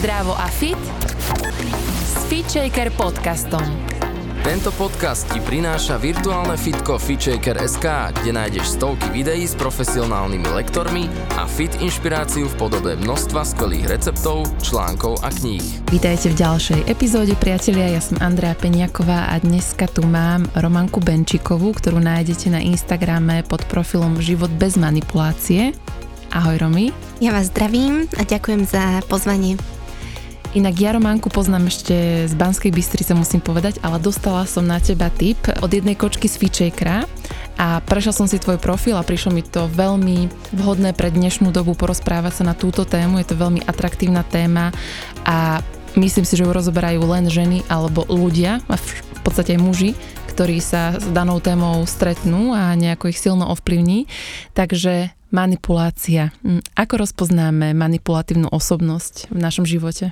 Zdravo a fit s FitShaker podcastom. Tento podcast ti prináša virtuálne fitko FitShaker.sk, kde nájdeš stovky videí s profesionálnymi lektormi a fit inšpiráciu v podobe množstva skvelých receptov, článkov a kníh. Vítajte v ďalšej epizóde, priatelia. Ja som Andrea Peniaková a dneska tu mám Romanku Benčikovú, ktorú nájdete na Instagrame pod profilom Život bez manipulácie. Ahoj Romy. Ja vás zdravím a ďakujem za pozvanie. Inak ja Románku poznám ešte z Banskej Bystrice, musím povedať, ale dostala som na teba tip od jednej kočky z Fitchakera a prešla som si tvoj profil a prišlo mi to veľmi vhodné pre dnešnú dobu porozprávať sa na túto tému. Je to veľmi atraktívna téma a myslím si, že ju rozoberajú len ženy alebo ľudia, v podstate aj muži, ktorí sa s danou témou stretnú a nejako ich silno ovplyvní. Takže manipulácia. Hm, ako rozpoznáme manipulatívnu osobnosť v našom živote?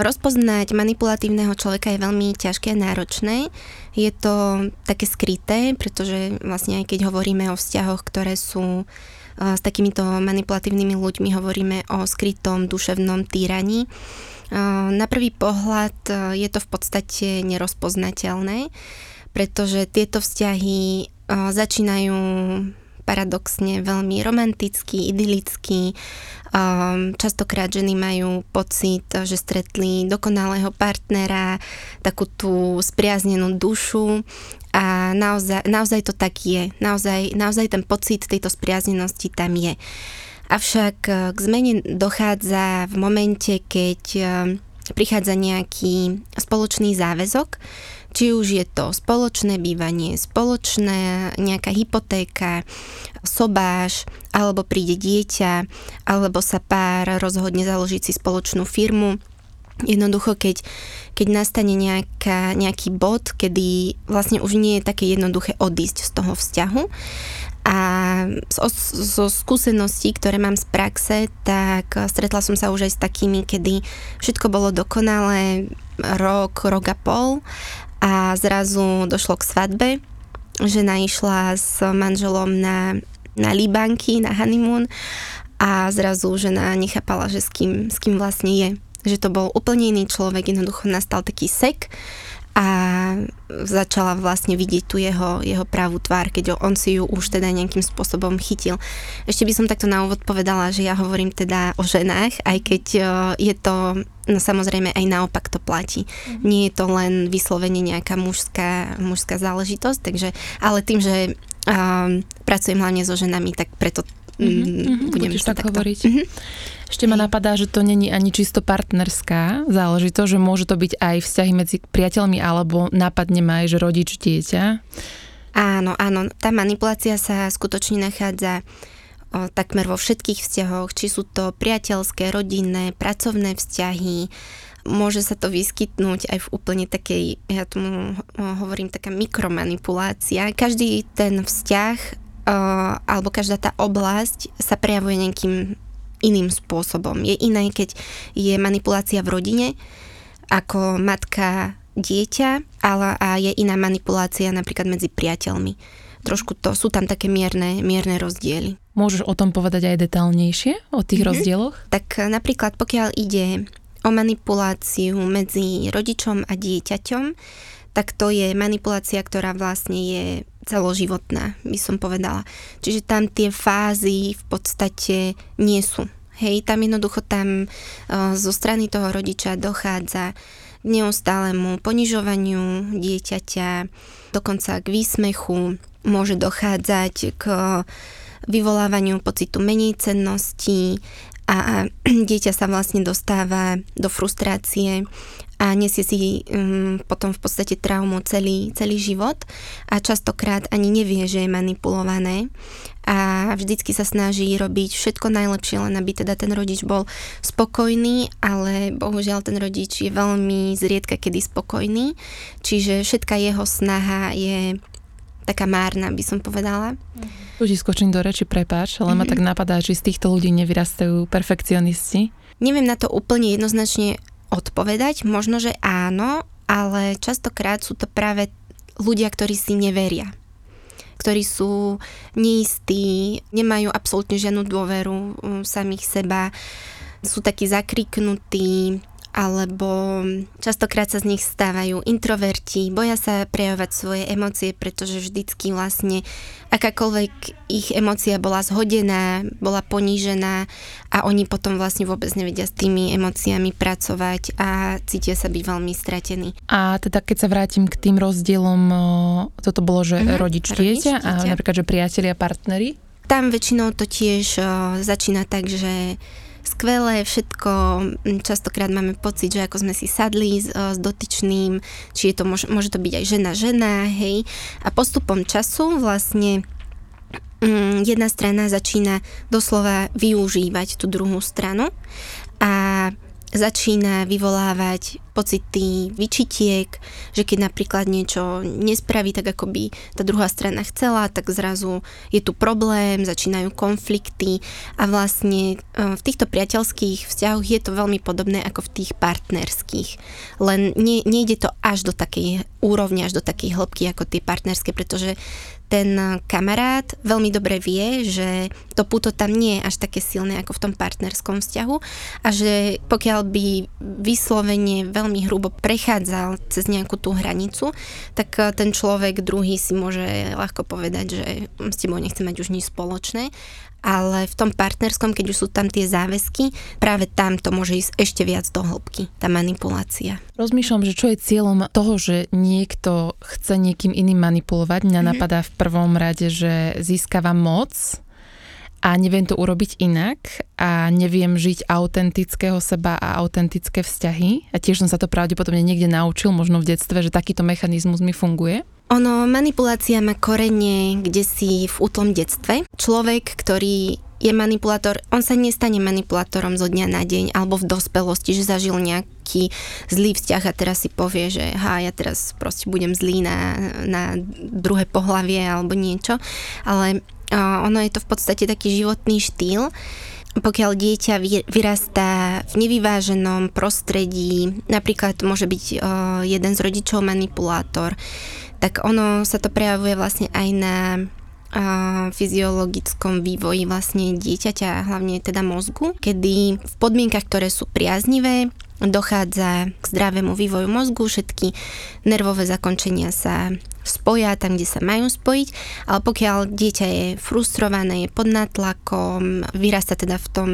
Rozpoznať manipulatívneho človeka je veľmi ťažké a náročné. Je to také skryté, pretože vlastne aj keď hovoríme o vzťahoch, ktoré sú s takýmito manipulatívnymi ľuďmi, hovoríme o skrytom duševnom týraní. Na prvý pohľad je to v podstate nerozpoznateľné, pretože tieto vzťahy začínajú paradoxne veľmi romantický, idylický. Um, častokrát ženy majú pocit, že stretli dokonalého partnera, takú tú spriaznenú dušu a naozaj, naozaj to tak je. Naozaj, naozaj ten pocit tejto spriaznenosti tam je. Avšak eh, k zmene dochádza v momente, keď eh, prichádza nejaký spoločný záväzok, či už je to spoločné bývanie, spoločná nejaká hypotéka, sobáš, alebo príde dieťa, alebo sa pár rozhodne založiť si spoločnú firmu. Jednoducho, keď, keď nastane nejaká, nejaký bod, kedy vlastne už nie je také jednoduché odísť z toho vzťahu, a zo, zo skúseností, ktoré mám z praxe, tak stretla som sa už aj s takými, kedy všetko bolo dokonalé rok, rok a pol a zrazu došlo k svadbe. Žena išla s manželom na, na Libanky, na honeymoon a zrazu žena nechápala, že s kým, s kým vlastne je. Že to bol úplne iný človek, jednoducho nastal taký sek a začala vlastne vidieť tu jeho, jeho pravú tvár, keď on si ju už teda nejakým spôsobom chytil. Ešte by som takto na úvod povedala, že ja hovorím teda o ženách, aj keď e, je to, no samozrejme aj naopak to platí. Mm-hmm. Nie je to len vyslovene nejaká mužská, mužská záležitosť, takže, ale tým, že um, pracujem hlavne so ženami, tak preto mm-hmm, budem tak takto. hovoriť. Mm-hmm. Ešte ma napadá, že to není ani čisto partnerská záležitosť, že môže to byť aj vzťahy medzi priateľmi alebo nápadne má aj, že rodič dieťa. Áno, áno, tá manipulácia sa skutočne nachádza o, takmer vo všetkých vzťahoch, či sú to priateľské, rodinné, pracovné vzťahy, môže sa to vyskytnúť aj v úplne takej, ja tomu hovorím, taká mikromanipulácia. Každý ten vzťah alebo každá tá oblasť sa prejavuje nejakým iným spôsobom. Je iné, keď je manipulácia v rodine, ako matka dieťa, ale a je iná manipulácia napríklad medzi priateľmi. Trošku to, sú tam také mierne, mierne rozdiely. Môžeš o tom povedať aj detálnejšie, o tých mm-hmm. rozdieloch? Tak napríklad pokiaľ ide o manipuláciu medzi rodičom a dieťaťom, tak to je manipulácia, ktorá vlastne je celoživotná, by som povedala. Čiže tam tie fázy v podstate nie sú. Hej, tam jednoducho tam uh, zo strany toho rodiča dochádza k neustálemu ponižovaniu dieťaťa, dokonca k výsmechu, môže dochádzať k vyvolávaniu pocitu menej cenností a dieťa sa vlastne dostáva do frustrácie a nesie si um, potom v podstate traumu celý, celý život a častokrát ani nevie, že je manipulované a vždycky sa snaží robiť všetko najlepšie, len aby teda ten rodič bol spokojný, ale bohužiaľ ten rodič je veľmi zriedka kedy spokojný, čiže všetka jeho snaha je taká márna, by som povedala. Tu ti skočím do reči, prepáč, ale mm-hmm. ma mhm. tak napadá, že z týchto ľudí nevyrastajú perfekcionisti. Neviem na to úplne jednoznačne odpovedať? Možno, že áno, ale častokrát sú to práve ľudia, ktorí si neveria ktorí sú neistí, nemajú absolútne žiadnu dôveru v samých seba, sú takí zakriknutí, alebo častokrát sa z nich stávajú introverti, boja sa prejavovať svoje emócie, pretože vždycky vlastne akákoľvek ich emócia bola zhodená, bola ponížená a oni potom vlastne vôbec nevedia s tými emóciami pracovať a cítia sa byť veľmi stratení. A teda keď sa vrátim k tým rozdielom, toto bolo, že mm-hmm, rodič dieťa a napríklad, že priatelia, partnery? Tam väčšinou to tiež začína tak, že skvelé všetko. Mm, častokrát máme pocit, že ako sme si sadli s, s dotyčným, či je to, môže, môže to byť aj žena, žena, hej. A postupom času vlastne mm, jedna strana začína doslova využívať tú druhú stranu a začína vyvolávať pocity vyčitiek, že keď napríklad niečo nespraví tak, ako by tá druhá strana chcela, tak zrazu je tu problém, začínajú konflikty a vlastne e, v týchto priateľských vzťahoch je to veľmi podobné ako v tých partnerských. Len nie, nejde to až do takej úrovne, až do takej hĺbky ako tie partnerské, pretože ten kamarát veľmi dobre vie, že to puto tam nie je až také silné ako v tom partnerskom vzťahu a že pokiaľ by vyslovene veľmi hrubo prechádzal cez nejakú tú hranicu, tak eh, ten človek druhý si môže ľahko povedať, že s tebou nechce mať už nič spoločné ale v tom partnerskom, keď už sú tam tie záväzky, práve tam to môže ísť ešte viac do hĺbky, tá manipulácia. Rozmýšľam, že čo je cieľom toho, že niekto chce niekým iným manipulovať. Mňa mm-hmm. napadá v prvom rade, že získava moc a neviem to urobiť inak a neviem žiť autentického seba a autentické vzťahy. A tiež som sa to pravdepodobne niekde naučil, možno v detstve, že takýto mechanizmus mi funguje. Ono, manipulácia má korenie kde si v útlom detstve. Človek, ktorý je manipulátor, on sa nestane manipulátorom zo dňa na deň alebo v dospelosti, že zažil nejaký zlý vzťah a teraz si povie, že ha, ja teraz proste budem zlý na, na druhé pohlavie alebo niečo, ale uh, ono je to v podstate taký životný štýl, pokiaľ dieťa vyrastá v nevyváženom prostredí, napríklad môže byť jeden z rodičov manipulátor, tak ono sa to prejavuje vlastne aj na a fyziologickom vývoji vlastne dieťaťa, hlavne teda mozgu, kedy v podmienkach, ktoré sú priaznivé, dochádza k zdravému vývoju mozgu, všetky nervové zakončenia sa spoja tam, kde sa majú spojiť, ale pokiaľ dieťa je frustrované, je pod nátlakom, vyrasta teda v tom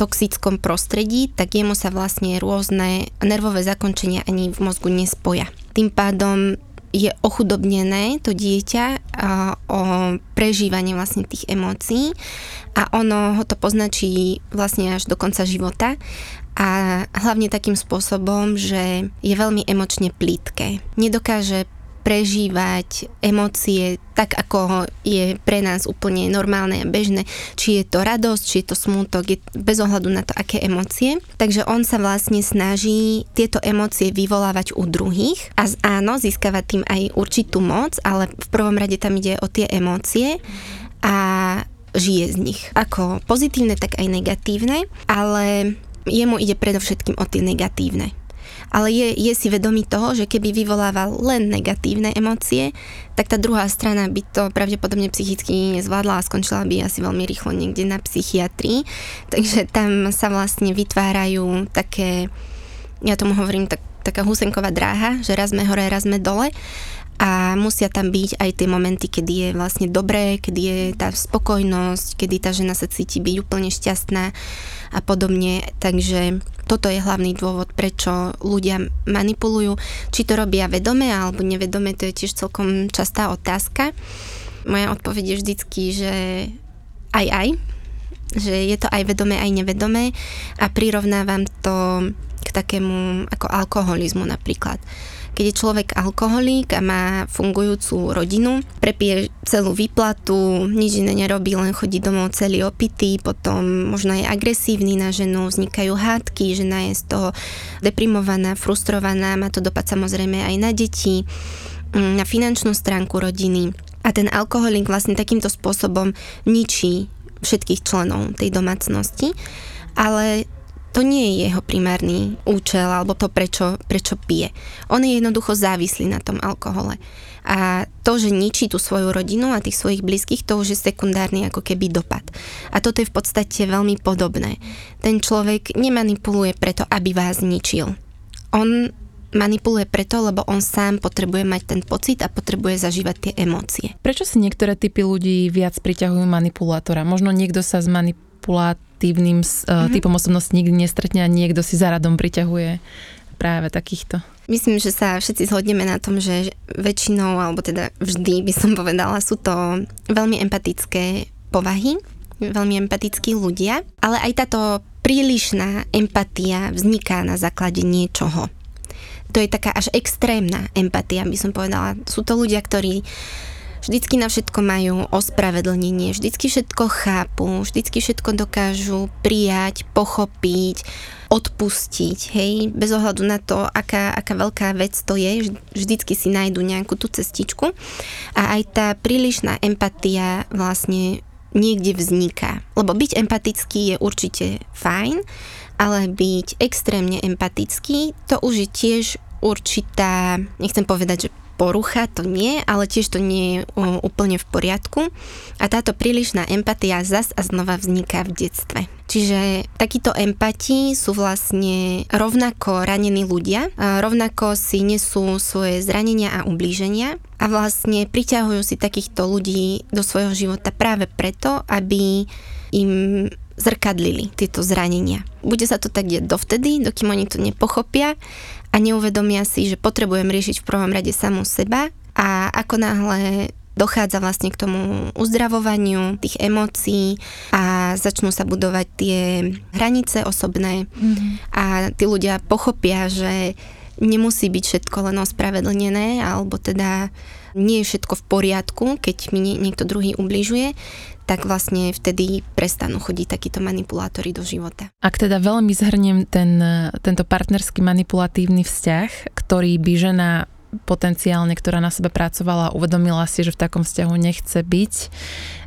toxickom prostredí, tak jemu sa vlastne rôzne nervové zakončenia ani v mozgu nespoja. Tým pádom je ochudobnené to dieťa o prežívanie vlastne tých emócií a ono ho to poznačí vlastne až do konca života a hlavne takým spôsobom, že je veľmi emočne plítke. Nedokáže prežívať emócie tak, ako je pre nás úplne normálne a bežné. Či je to radosť, či je to smútok, je bez ohľadu na to, aké emócie. Takže on sa vlastne snaží tieto emócie vyvolávať u druhých a áno, získava tým aj určitú moc, ale v prvom rade tam ide o tie emócie a žije z nich. Ako pozitívne, tak aj negatívne, ale jemu ide predovšetkým o tie negatívne ale je, je si vedomý toho, že keby vyvolával len negatívne emócie, tak tá druhá strana by to pravdepodobne psychicky nezvládla a skončila by asi veľmi rýchlo niekde na psychiatrii. Takže tam sa vlastne vytvárajú také, ja tomu hovorím tak, taká husenková dráha, že raz sme hore, raz sme dole a musia tam byť aj tie momenty, kedy je vlastne dobré, kedy je tá spokojnosť, kedy tá žena sa cíti byť úplne šťastná a podobne. Takže toto je hlavný dôvod, prečo ľudia manipulujú. Či to robia vedome alebo nevedome, to je tiež celkom častá otázka. Moja odpoveď je vždycky, že aj aj, že je to aj vedomé, aj nevedomé a prirovnávam to k takému ako alkoholizmu napríklad keď je človek alkoholík a má fungujúcu rodinu, prepije celú výplatu, nič iné nerobí, len chodí domov celý opitý, potom možno je agresívny na ženu, vznikajú hádky, žena je z toho deprimovaná, frustrovaná, má to dopad samozrejme aj na deti, mm, na finančnú stránku rodiny. A ten alkoholík vlastne takýmto spôsobom ničí všetkých členov tej domácnosti, ale to nie je jeho primárny účel alebo to, prečo, prečo pije. On je jednoducho závislý na tom alkohole. A to, že ničí tú svoju rodinu a tých svojich blízkych, to už je sekundárny ako keby dopad. A toto je v podstate veľmi podobné. Ten človek nemanipuluje preto, aby vás ničil. On manipuluje preto, lebo on sám potrebuje mať ten pocit a potrebuje zažívať tie emócie. Prečo si niektoré typy ľudí viac priťahujú manipulátora? Možno niekto sa s manipulatívnym mm-hmm. typom osobnosti nikdy nestretne a niekto si zaradom priťahuje práve takýchto. Myslím, že sa všetci zhodneme na tom, že väčšinou, alebo teda vždy by som povedala, sú to veľmi empatické povahy, veľmi empatickí ľudia, ale aj táto prílišná empatia vzniká na základe niečoho to je taká až extrémna empatia, by som povedala. Sú to ľudia, ktorí vždycky na všetko majú ospravedlnenie, vždycky všetko chápu, vždycky všetko dokážu prijať, pochopiť, odpustiť, hej, bez ohľadu na to, aká, aká veľká vec to je, vždycky si nájdu nejakú tú cestičku a aj tá prílišná empatia vlastne niekde vzniká. Lebo byť empatický je určite fajn, ale byť extrémne empatický, to už je tiež určitá, nechcem povedať, že porucha, to nie, ale tiež to nie je úplne v poriadku. A táto prílišná empatia zas a znova vzniká v detstve. Čiže takíto empati sú vlastne rovnako ranení ľudia, rovnako si nesú svoje zranenia a ublíženia a vlastne priťahujú si takýchto ľudí do svojho života práve preto, aby im zrkadlili tieto zranenia. Bude sa to tak deť dovtedy, dokým oni to nepochopia a neuvedomia si, že potrebujem riešiť v prvom rade samú seba a ako náhle dochádza vlastne k tomu uzdravovaniu tých emócií a začnú sa budovať tie hranice osobné mm-hmm. a tí ľudia pochopia, že nemusí byť všetko len ospravedlnené alebo teda nie je všetko v poriadku, keď mi niekto druhý ubližuje, tak vlastne vtedy prestanú chodiť takíto manipulátori do života. Ak teda veľmi zhrniem ten, tento partnerský manipulatívny vzťah, ktorý by žena potenciálne, ktorá na sebe pracovala, uvedomila si, že v takom vzťahu nechce byť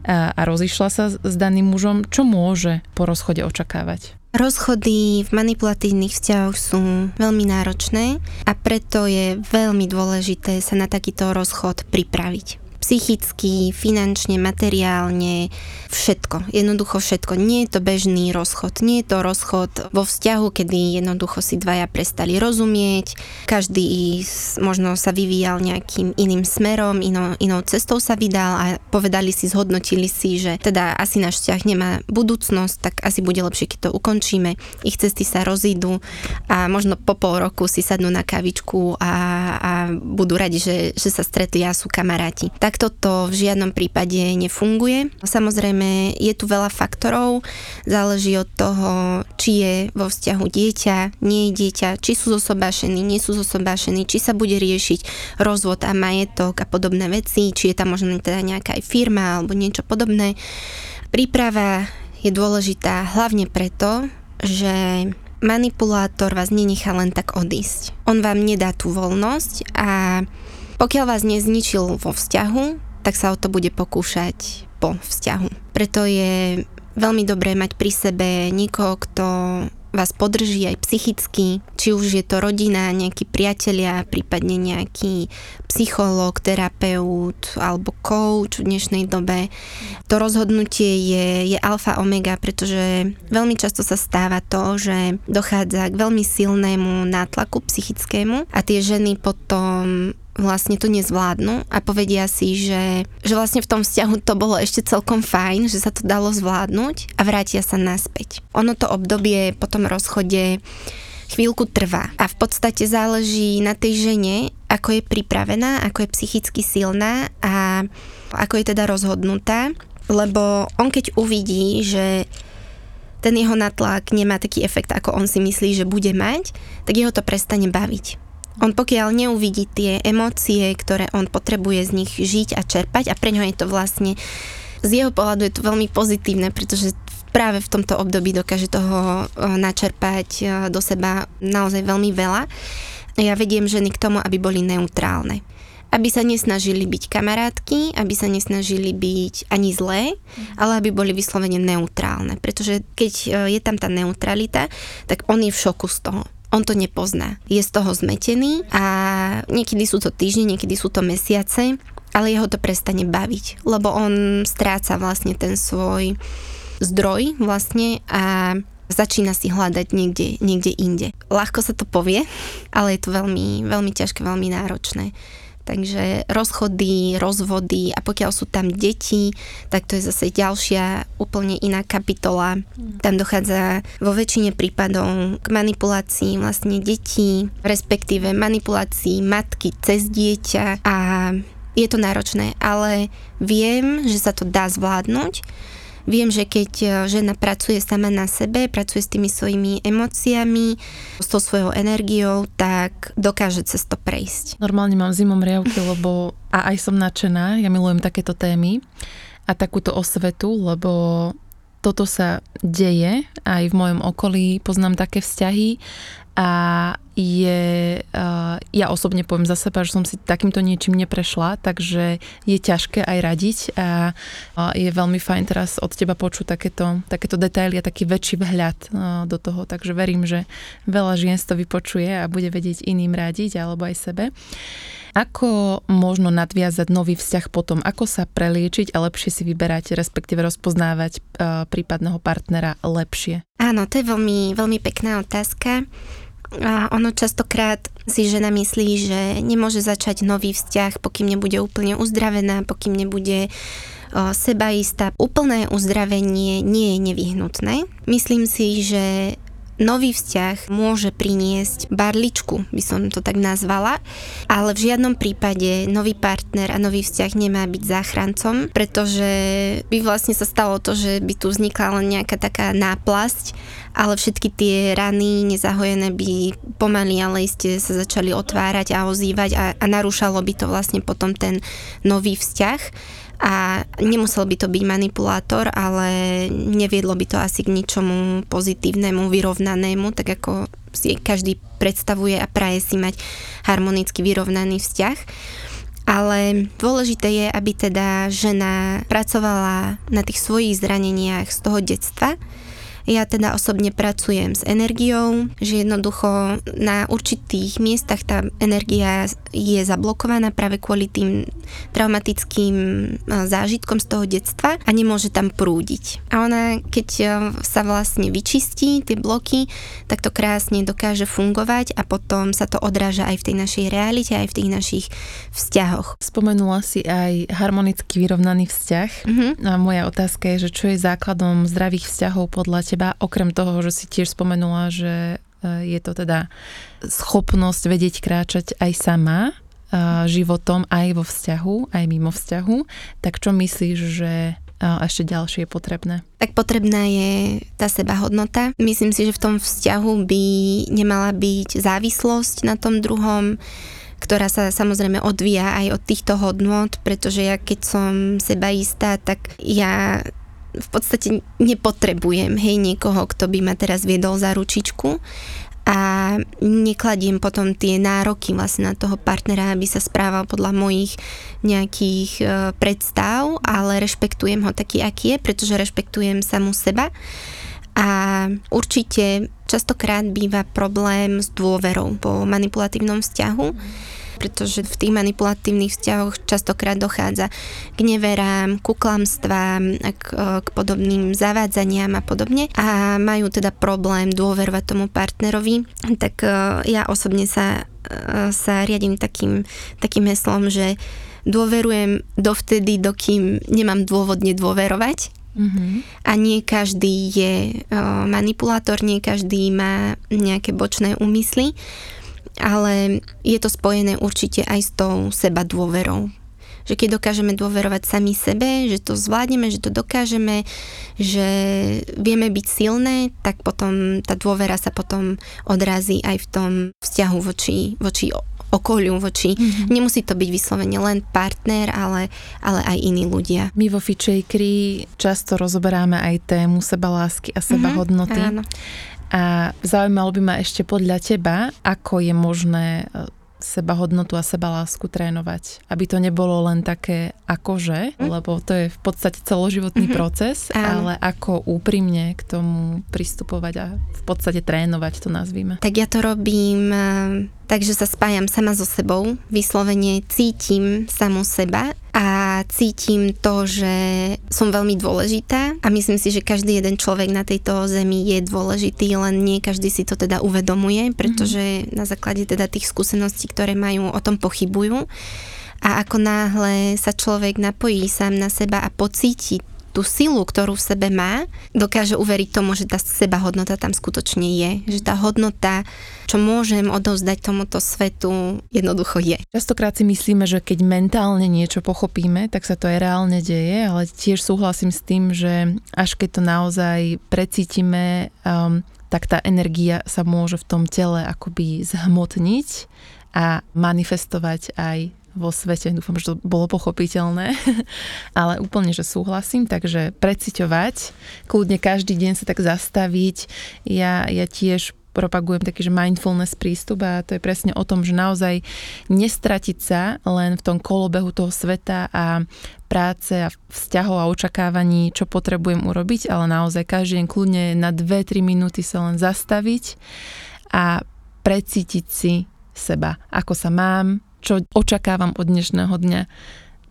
a, a rozišla sa s daným mužom, čo môže po rozchode očakávať? Rozchody v manipulatívnych vzťahoch sú veľmi náročné a preto je veľmi dôležité sa na takýto rozchod pripraviť psychicky, finančne, materiálne, všetko. Jednoducho všetko. Nie je to bežný rozchod. Nie je to rozchod vo vzťahu, kedy jednoducho si dvaja prestali rozumieť, každý možno sa vyvíjal nejakým iným smerom, inou, inou cestou sa vydal a povedali si, zhodnotili si, že teda asi náš vzťah nemá budúcnosť, tak asi bude lepšie, keď to ukončíme. Ich cesty sa rozídu a možno po pol roku si sadnú na kavičku a, a budú radi, že, že sa stretli a sú kamaráti. Tak Takto to v žiadnom prípade nefunguje. Samozrejme, je tu veľa faktorov, záleží od toho, či je vo vzťahu dieťa, nie je dieťa, či sú zosobášení, nie sú zosobášení, či sa bude riešiť rozvod a majetok a podobné veci, či je tam možno teda nejaká aj firma alebo niečo podobné. Príprava je dôležitá hlavne preto, že manipulátor vás nenechá len tak odísť. On vám nedá tú voľnosť a pokiaľ vás nezničil vo vzťahu, tak sa o to bude pokúšať po vzťahu. Preto je veľmi dobré mať pri sebe niekoho, kto vás podrží aj psychicky, či už je to rodina, nejakí priatelia, prípadne nejaký psychológ, terapeut alebo coach v dnešnej dobe. To rozhodnutie je, je alfa omega, pretože veľmi často sa stáva to, že dochádza k veľmi silnému nátlaku psychickému a tie ženy potom vlastne to nezvládnu a povedia si, že, že vlastne v tom vzťahu to bolo ešte celkom fajn, že sa to dalo zvládnuť a vrátia sa naspäť. Ono to obdobie po tom rozchode chvíľku trvá a v podstate záleží na tej žene, ako je pripravená, ako je psychicky silná a ako je teda rozhodnutá, lebo on keď uvidí, že ten jeho natlak nemá taký efekt, ako on si myslí, že bude mať, tak jeho to prestane baviť on pokiaľ neuvidí tie emócie, ktoré on potrebuje z nich žiť a čerpať a pre ňo je to vlastne z jeho pohľadu je to veľmi pozitívne, pretože práve v tomto období dokáže toho eh, načerpať eh, do seba naozaj veľmi veľa. Ja vediem ženy k tomu, aby boli neutrálne aby sa nesnažili byť kamarátky, aby sa nesnažili byť ani zlé, ale aby boli vyslovene neutrálne. Pretože keď e, je tam tá neutralita, tak on je v šoku z toho on to nepozná. Je z toho zmetený a niekedy sú to týždne, niekedy sú to mesiace, ale jeho to prestane baviť, lebo on stráca vlastne ten svoj zdroj vlastne a začína si hľadať niekde, niekde inde. Ľahko sa to povie, ale je to veľmi, veľmi ťažké, veľmi náročné. Takže rozchody, rozvody a pokiaľ sú tam deti, tak to je zase ďalšia úplne iná kapitola. Tam dochádza vo väčšine prípadov k manipulácii vlastne detí, respektíve manipulácii matky cez dieťa a je to náročné, ale viem, že sa to dá zvládnuť Viem, že keď e, žena pracuje sama na sebe, pracuje s tými svojimi emóciami, s tou svojou energiou, tak dokáže cez to prejsť. Normálne mám zimom riavky, lebo a aj som nadšená, ja milujem takéto témy a takúto osvetu, lebo toto sa deje aj v mojom okolí, poznám také vzťahy a je, uh, ja osobne poviem za seba, že som si takýmto niečím neprešla, takže je ťažké aj radiť a je veľmi fajn teraz od teba počuť takéto, takéto detaily a taký väčší vhľad do toho, takže verím, že veľa žien to vypočuje a bude vedieť iným radiť alebo aj sebe. Ako možno nadviazať nový vzťah potom? Ako sa preliečiť a lepšie si vyberať, respektíve rozpoznávať prípadného partnera lepšie? Áno, to je veľmi, veľmi pekná otázka. A ono častokrát si žena myslí, že nemôže začať nový vzťah, pokým nebude úplne uzdravená, pokým nebude sebaistá. Úplné uzdravenie nie je nevyhnutné. Myslím si, že nový vzťah môže priniesť barličku, by som to tak nazvala, ale v žiadnom prípade nový partner a nový vzťah nemá byť záchrancom, pretože by vlastne sa stalo to, že by tu vznikla len nejaká taká náplasť, ale všetky tie rany nezahojené by pomaly, ale iste sa začali otvárať a ozývať a, a narúšalo by to vlastne potom ten nový vzťah a nemusel by to byť manipulátor, ale neviedlo by to asi k ničomu pozitívnemu, vyrovnanému, tak ako si každý predstavuje a praje si mať harmonicky vyrovnaný vzťah. Ale dôležité je, aby teda žena pracovala na tých svojich zraneniach z toho detstva, ja teda osobne pracujem s energiou, že jednoducho na určitých miestach tá energia je zablokovaná práve kvôli tým traumatickým e, zážitkom z toho detstva a nemôže tam prúdiť. A ona, keď e, sa vlastne vyčistí tie bloky, tak to krásne dokáže fungovať a potom sa to odráža aj v tej našej realite, aj v tých našich vzťahoch. Spomenula si aj harmonicky vyrovnaný vzťah. Uh-huh. A moja otázka je, že čo je základom zdravých vzťahov podľa teba? Teba, okrem toho, že si tiež spomenula, že e, je to teda schopnosť vedieť kráčať aj sama e, životom aj vo vzťahu, aj mimo vzťahu, tak čo myslíš, že e, ešte ďalšie je potrebné? Tak potrebná je tá sebahodnota. Myslím si, že v tom vzťahu by nemala byť závislosť na tom druhom, ktorá sa samozrejme odvíja aj od týchto hodnot, pretože ja keď som sebaistá, tak ja v podstate nepotrebujem, hej, niekoho, kto by ma teraz viedol za ručičku a nekladiem potom tie nároky vlastne na toho partnera, aby sa správal podľa mojich nejakých e, predstav, ale rešpektujem ho taký, aký je, pretože rešpektujem samú seba. A určite častokrát býva problém s dôverou po manipulatívnom vzťahu. Mm pretože v tých manipulatívnych vzťahoch častokrát dochádza k neverám, ku klamstvám, k, k podobným zavádzaniam a podobne a majú teda problém dôverovať tomu partnerovi, tak e, ja osobne sa, e, sa riadím takým, takým heslom, že dôverujem dovtedy, dokým nemám dôvod nedôverovať. Mm-hmm. A nie každý je manipulátor, nie každý má nejaké bočné úmysly ale je to spojené určite aj s tou seba dôverou. Že keď dokážeme dôverovať sami sebe, že to zvládneme, že to dokážeme, že vieme byť silné, tak potom tá dôvera sa potom odrazí aj v tom vzťahu voči, voči okoliu, voči... Mm-hmm. Nemusí to byť vyslovene len partner, ale, ale aj iní ľudia. My vo Fitchakeri často rozoberáme aj tému seba lásky a seba hodnoty. Mm-hmm, áno. A zaujímalo by ma ešte podľa teba, ako je možné e, seba hodnotu a seba lásku trénovať. Aby to nebolo len také akože, mm. lebo to je v podstate celoživotný mm-hmm. proces, Áno. ale ako úprimne k tomu pristupovať a v podstate trénovať to nazvíme. Tak ja to robím Takže sa spájam sama so sebou, vyslovene cítim samu seba a cítim to, že som veľmi dôležitá a myslím si, že každý jeden človek na tejto zemi je dôležitý, len nie každý si to teda uvedomuje, pretože mm-hmm. na základe teda tých skúseností, ktoré majú, o tom pochybujú. A ako náhle sa človek napojí sám na seba a pocíti tú silu, ktorú v sebe má, dokáže uveriť tomu, že tá seba hodnota tam skutočne je. Že tá hodnota, čo môžem odovzdať tomuto svetu, jednoducho je. Častokrát si myslíme, že keď mentálne niečo pochopíme, tak sa to aj reálne deje, ale tiež súhlasím s tým, že až keď to naozaj precítime, um, tak tá energia sa môže v tom tele akoby zhmotniť a manifestovať aj vo svete. Dúfam, že to bolo pochopiteľné, ale úplne, že súhlasím, takže preciťovať, kľudne každý deň sa tak zastaviť. Ja, ja tiež propagujem taký, že mindfulness prístup a to je presne o tom, že naozaj nestratiť sa len v tom kolobehu toho sveta a práce a vzťahov a očakávaní, čo potrebujem urobiť, ale naozaj každý deň kľudne na 2-3 minúty sa len zastaviť a precítiť si seba, ako sa mám, čo očakávam od dnešného dňa.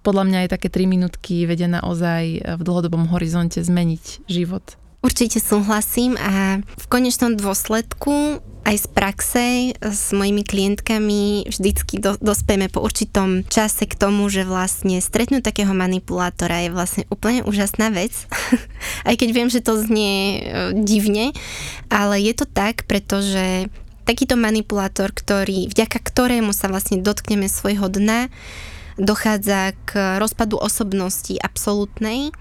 Podľa mňa aj také 3 minútky vedia naozaj v dlhodobom horizonte zmeniť život. Určite súhlasím a v konečnom dôsledku aj z praxe s mojimi klientkami vždycky do, dospieme po určitom čase k tomu, že vlastne stretnúť takého manipulátora je vlastne úplne úžasná vec. aj keď viem, že to znie e, divne, ale je to tak, pretože takýto manipulátor, ktorý, vďaka ktorému sa vlastne dotkneme svojho dna, dochádza k rozpadu osobnosti absolútnej,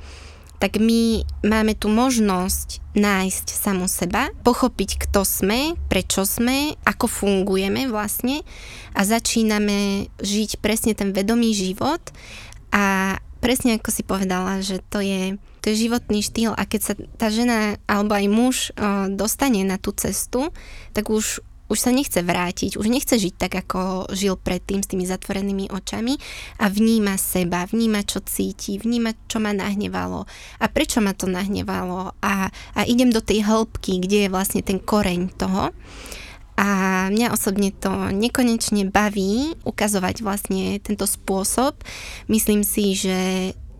tak my máme tu možnosť nájsť samu seba, pochopiť, kto sme, prečo sme, ako fungujeme vlastne a začíname žiť presne ten vedomý život. A presne ako si povedala, že to je, to je životný štýl a keď sa tá žena alebo aj muž o, dostane na tú cestu, tak už už sa nechce vrátiť, už nechce žiť tak, ako žil predtým s tými zatvorenými očami a vníma seba, vníma, čo cíti, vníma, čo ma nahnevalo a prečo ma to nahnevalo a, a idem do tej hĺbky, kde je vlastne ten koreň toho. A mňa osobne to nekonečne baví ukazovať vlastne tento spôsob. Myslím si, že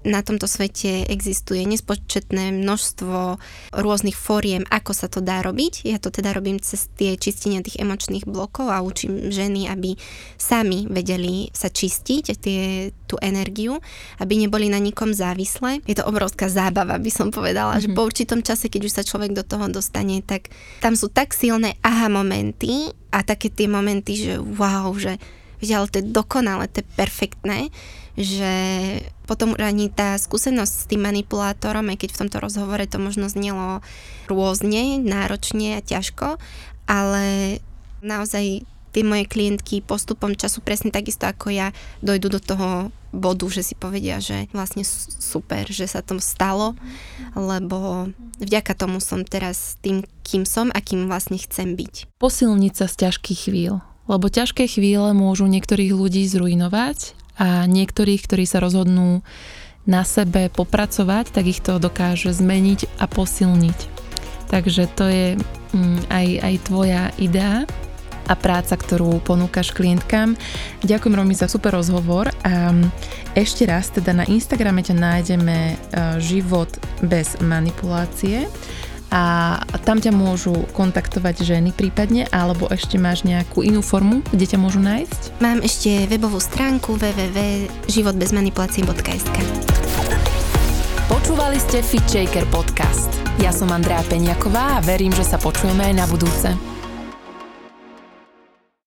na tomto svete existuje nespočetné množstvo rôznych fóriem, ako sa to dá robiť. Ja to teda robím cez tie čistenia tých emočných blokov a učím ženy, aby sami vedeli sa čistiť tie, tú energiu, aby neboli na nikom závislé. Je to obrovská zábava, by som povedala, mm-hmm. že po určitom čase, keď už sa človek do toho dostane, tak tam sú tak silné aha momenty a také tie momenty, že wow, že ale to je dokonale, to je perfektné, že potom ani tá skúsenosť s tým manipulátorom, aj keď v tomto rozhovore to možno znelo rôzne, náročne a ťažko, ale naozaj tie moje klientky postupom času presne takisto ako ja dojdu do toho bodu, že si povedia, že vlastne super, že sa to stalo, lebo vďaka tomu som teraz tým, kým som a kým vlastne chcem byť. Posilniť sa z ťažkých chvíľ, lebo ťažké chvíle môžu niektorých ľudí zrujnovať a niektorých, ktorí sa rozhodnú na sebe popracovať, tak ich to dokáže zmeniť a posilniť. Takže to je mm, aj, aj tvoja idea a práca, ktorú ponúkaš klientkám. Ďakujem Romi za super rozhovor a ešte raz teda na Instagrame ťa nájdeme e, život bez manipulácie a tam ťa môžu kontaktovať ženy prípadne, alebo ešte máš nejakú inú formu, kde ťa môžu nájsť? Mám ešte webovú stránku www.životbezmanipulácie.sk Počúvali ste Fit Shaker podcast. Ja som Andrea Peňaková a verím, že sa počujeme aj na budúce.